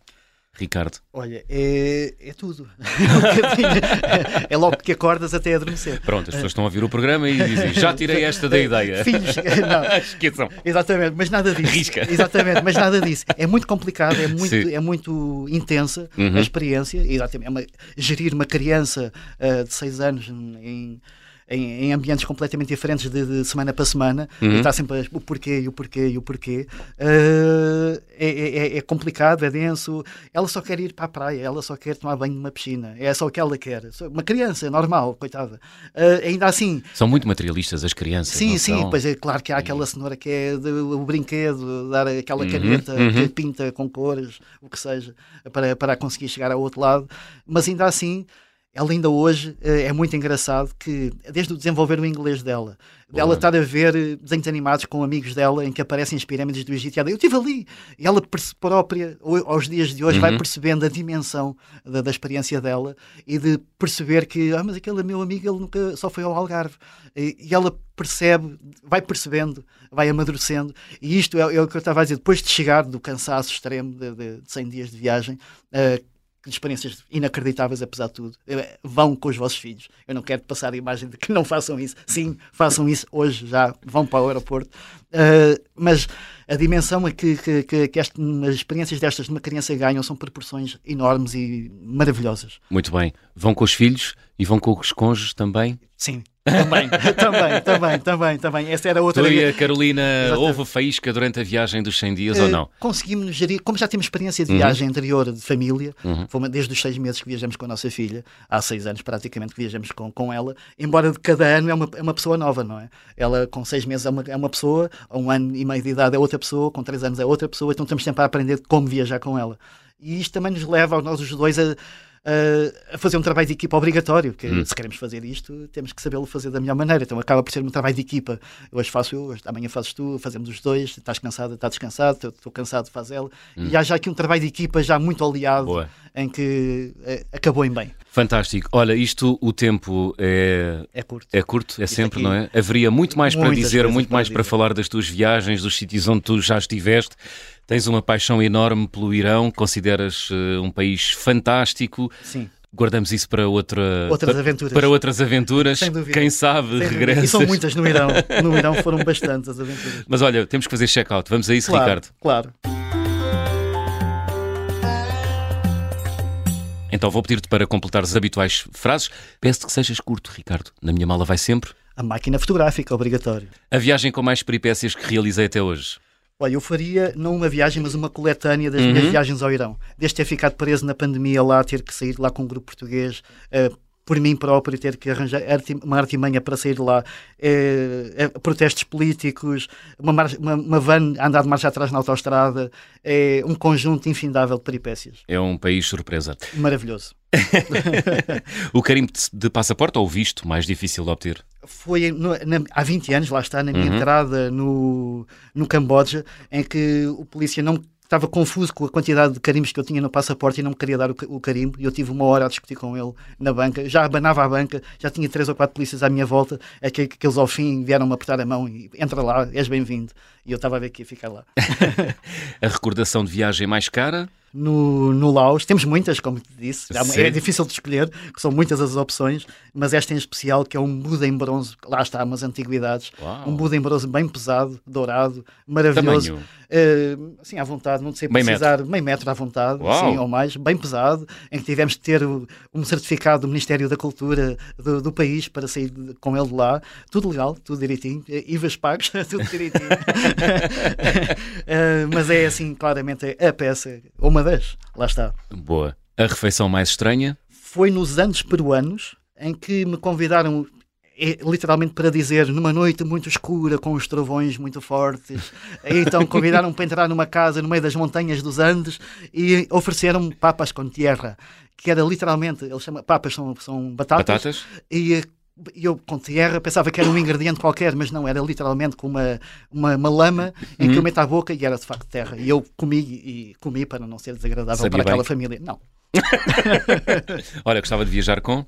Ricardo?
Olha, é, é tudo. [LAUGHS] É logo que acordas até adormecer.
Pronto, as pessoas estão a ouvir o programa e dizem já tirei esta da ideia. [LAUGHS]
Filhos, [LAUGHS] não,
Esqueçam.
exatamente, mas nada disso.
Risca.
Exatamente, mas nada disso. É muito complicado, é muito,
Sim.
é muito intensa
Uhum.
a experiência. Exatamente, é uma- gerir uma criança ah, de 6 anos em, em, em ambientes completamente diferentes de, de semana para semana,
Uhum.
e está sempre o porquê e o porquê e o porquê. Uh, é, é- é complicado, é denso. Ela só quer ir para a praia, ela só quer tomar banho numa piscina. É só o que ela quer. Uma criança, normal, coitada. Uh, ainda assim,
São muito materialistas as crianças.
Sim, sim,
são?
pois é claro que há aquela cenoura que é de- o brinquedo, dar aquela
Uhum,
caneta
uhum.
que pinta com cores, o que seja, para, para conseguir chegar ao outro lado. Mas ainda assim, ela ainda hoje eh, é muito engraçado que, desde o desenvolver o inglês dela, dela
Boa.
estar a ver eh, desenhos animados com amigos dela em que aparecem as pirâmides do Egito, e ela, eu estive ali, e ela própria, aos dias de hoje, vai
Uhum.
percebendo a dimensão da, da experiência dela e de perceber que, ah, mas aquele meu amigo, ele nunca só foi ao Algarve. E, e ela percebe, vai percebendo, vai amadurecendo, e isto é, é o que eu estava a dizer, depois de chegar do cansaço extremo de, de, de 100 dias de viagem, de experiências inacreditáveis, apesar de tudo. Eh, Vão com os vossos filhos. Eu não quero passar a imagem de que não façam isso. Sim, façam isso hoje, já vão para o aeroporto. Eh, mas a dimensão é que, que, que, que este- as experiências destas de uma criança ganham são proporções enormes e maravilhosas.
Muito bem. Vão com os filhos e vão com os cônjuges também?
Sim, também, [LAUGHS] também, também, também, também. Essa era outra.
Tu e a Carolina,
Exatamente.
houve faísca durante a viagem dos 100 dias ou
Eh,
não?
Conseguimos gerir, como já temos experiência de
Uhum.
viagem anterior de família,
Uhum.
fomos desde os seis meses que viajamos com a nossa filha, há seis anos praticamente que viajamos com, com ela, embora de cada ano é uma, é uma pessoa nova, não é? Ela com seis meses é uma, é uma pessoa, a um ano e meio de idade é outra pessoa, com três anos é outra pessoa, então estamos sempre a aprender como viajar com ela. E isto também nos leva, nós os dois, a, a- a fazer um trabalho de equipa obrigatório, porque
Hum.
se queremos fazer isto, temos que sabê-lo fazer da melhor maneira. Então acaba por ser um trabalho de equipa. Hoje faço eu, hoje- amanhã fazes tu, fazemos os dois. Estás cansado, está descansado, estou cansado, faz ela. E há já aqui um trabalho de equipa já muito aliado,
Hum. Boa.
em que eh, acabou em bem.
Fantástico. Olha, isto, o tempo é,
É curto.
é curto, é sempre,
aqui-
não é? Haveria muito mais para dizer, muito
para
mais para
dizer.
falar das tuas viagens, dos sítios onde tu já estiveste. Tens uma paixão enorme pelo Irão, consideras eh, um país fantástico.
Sim,
Guardamos isso para outra
Outras
para,
aventuras.
para outras aventuras.
Sem dúvida.
Quem sabe
sem
regressas.
E são muitas no Irão. [LAUGHS] No Irão foram bastantes as aventuras.
Mas olha, temos que fazer check-out. Vamos a isso,
Claro,
Ricardo.
claro.
Então vou pedir-te para completar as habituais frases. Peço-te que sejas curto, Ricardo. Na minha mala vai sempre.
A máquina fotográfica, obrigatório.
A viagem com mais peripécias que realizei até hoje.
Olha, eu faria não uma viagem, mas uma coletânea das
Uhum.
minhas viagens ao Irão. Desde ter ficado preso na pandemia lá, ter que sair lá com um grupo português, eh, por mim próprio, ter que arranjar uma artimanha para sair de lá, eh, eh, protestos políticos, uma, uma, uma van a andar de marcha atrás na autoestrada, é um conjunto infindável de peripécias.
É um país surpresa.
Maravilhoso. [LAUGHS]
O carimbo de- passaporte ou visto mais difícil de obter?
Foi no- na- há 20 anos, lá está, na minha
Uhum.
entrada no, no Camboja, em que o polícia não estava confuso com a quantidade de carimbos que eu tinha no passaporte e não me queria dar o, o carimbo. E eu tive uma hora a discutir com ele na banca. Já abanava a banca, já tinha três ou quatro polícias à minha volta. É que, que eles ao fim vieram-me apertar a mão e entra lá, és bem-vindo. E eu estava a ver que ia ficar lá. [LAUGHS]
A recordação de viagem mais cara?
no, no Laos. Temos muitas, como te disse. Há-
Sim.
É difícil de escolher, que são muitas as opções, mas esta em especial, que é um Buda em bronze, lá está, umas antiguidades.
Uau.
Um Buda em bronze bem pesado, dourado, maravilhoso. Eh, assim, à vontade, não sei
Meio
precisar, meio metro à vontade,
Uau.
sim, ou mais, bem pesado, em que tivemos de ter um certificado do Ministério da Cultura do, do país para sair com ele de lá. Tudo legal, tudo direitinho, eh, IVAs pagos, [LAUGHS] tudo direitinho. Eh, [LAUGHS] mas é assim, claramente, a peça, uma das, lá está.
Boa. A refeição mais estranha?
Foi nos Andes peruanos em que me convidaram é, literalmente para dizer numa noite muito escura com os trovões muito fortes [LAUGHS] então convidaram-me para entrar numa casa no meio das montanhas dos Andes e ofereceram-me papas com tierra que era literalmente, eles chamam, papas são, são batatas,
Batatas?
e e eu com tierra pensava que era um ingrediente qualquer, mas não, era literalmente com uma, uma, uma lama em
Uhum.
que eu meto à boca e era de facto terra. E eu comi e comi para não ser desagradável
Sabia
para aquela
bem.
família. Não. [LAUGHS]
Olha, gostava de viajar com?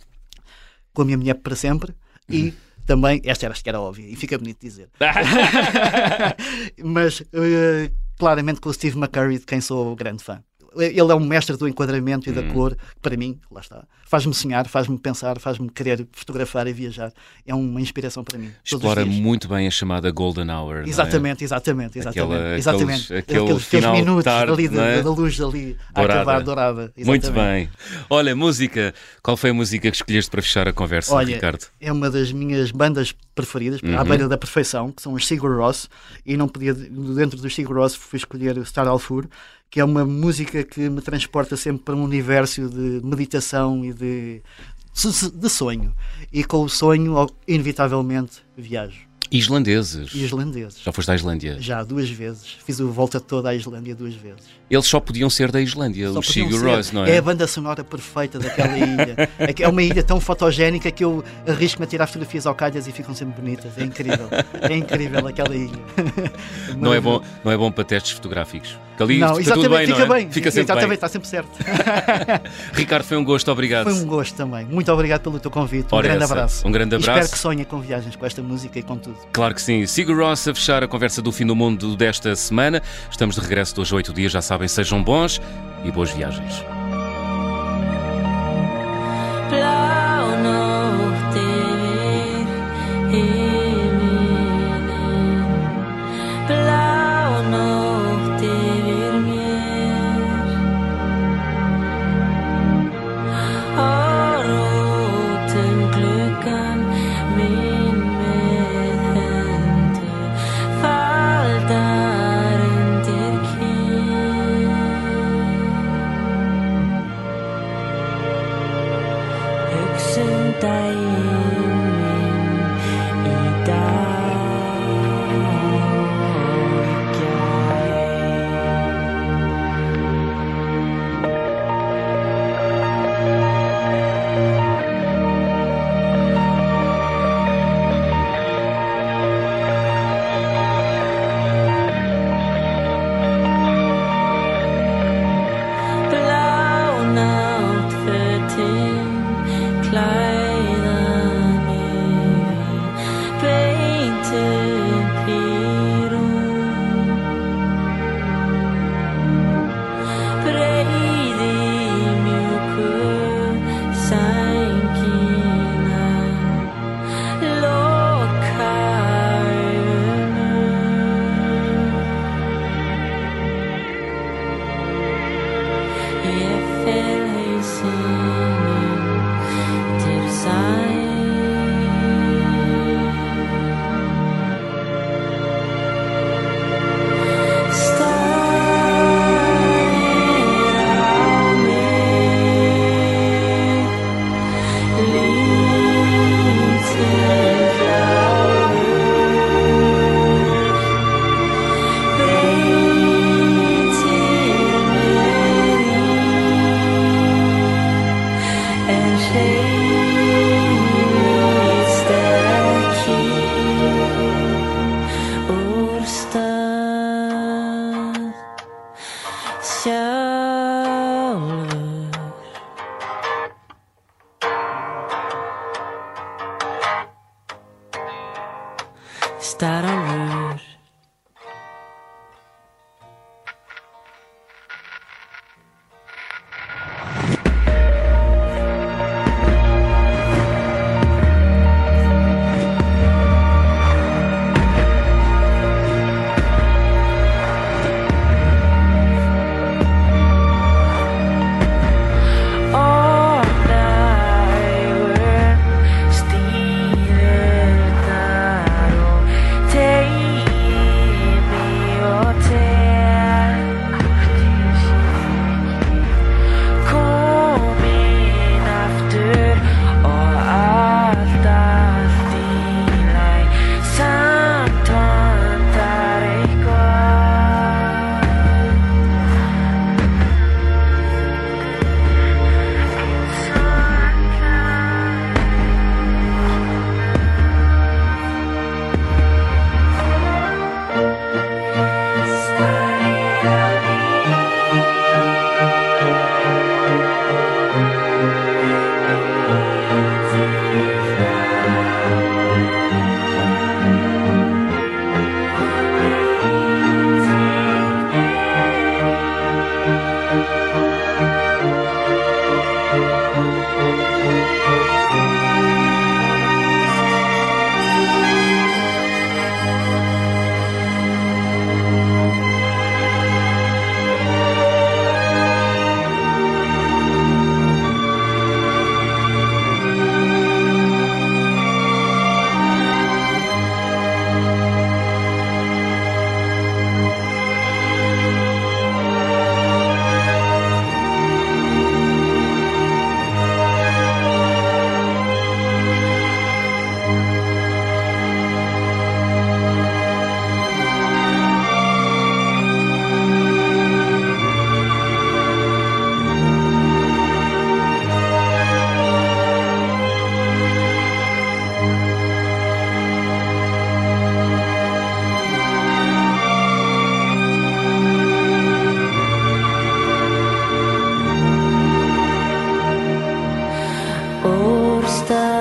com a minha mulher para sempre e também, esta era, acho que era óbvia e fica bonito dizer, [LAUGHS] [LAUGHS] mas eh, claramente com o Steve McCurry, de quem sou grande fã. Ele é um mestre do enquadramento e da
Hum.
cor, que para mim, lá está, faz-me sonhar, faz-me pensar, faz-me querer fotografar e viajar. É uma inspiração para mim.
Explora muito bem a chamada Golden Hour. não é?
Exatamente, exatamente, exatamente.
Aquela-
exatamente.
aqueles- aquele
aqueles
final
minutos
tarde,
ali
é?
da, luz ali a
Dourada.
acabar dourada.
Muito
exatamente.
bem. Olha, música. Qual foi a música que escolheste para fechar a conversa,
Olha,
Ricardo?
é uma das minhas bandas preferidas, à
Uhum.
beira da perfeição, que são os Sigur Rós, e não podia, dentro dos Sigur Rós, fui escolher o Star Alfur, que é uma música que me transporta sempre para um universo de meditação e de, de sonho. E com o sonho, inevitavelmente, viajo.
Islandeses.
Islandeses.
Já foste à Islândia?
Já duas vezes. Fiz o volta toda à Islândia duas vezes.
Eles só podiam ser da Islândia,
Só
os Sigur. Rós, não é?
a banda sonora perfeita daquela ilha. É É uma ilha tão fotogénica que eu arrisco-me a tirar fotografias ao calhas e ficam sempre bonitas. É incrível. É incrível aquela ilha. [LAUGHS]
Não é, bom, não é bom para testes fotográficos. Que ali
Não,
fica tudo bem,
fica
não é?
bem.
Fica sempre
exatamente,
bem.
está sempre certo. [LAUGHS]
Ricardo, foi um gosto, obrigado.
Foi um gosto também. Muito obrigado pelo teu convite. Um
Ora
grande
essa.
abraço.
Um grande
E
abraço.
espero que sonhe com viagens com esta música e com tudo.
Claro que sim. Sigur Ross a fechar a conversa do fim do mundo desta semana. Estamos de regresso de hoje a oito dias, já sabem, sejam bons e boas viagens.
低。está.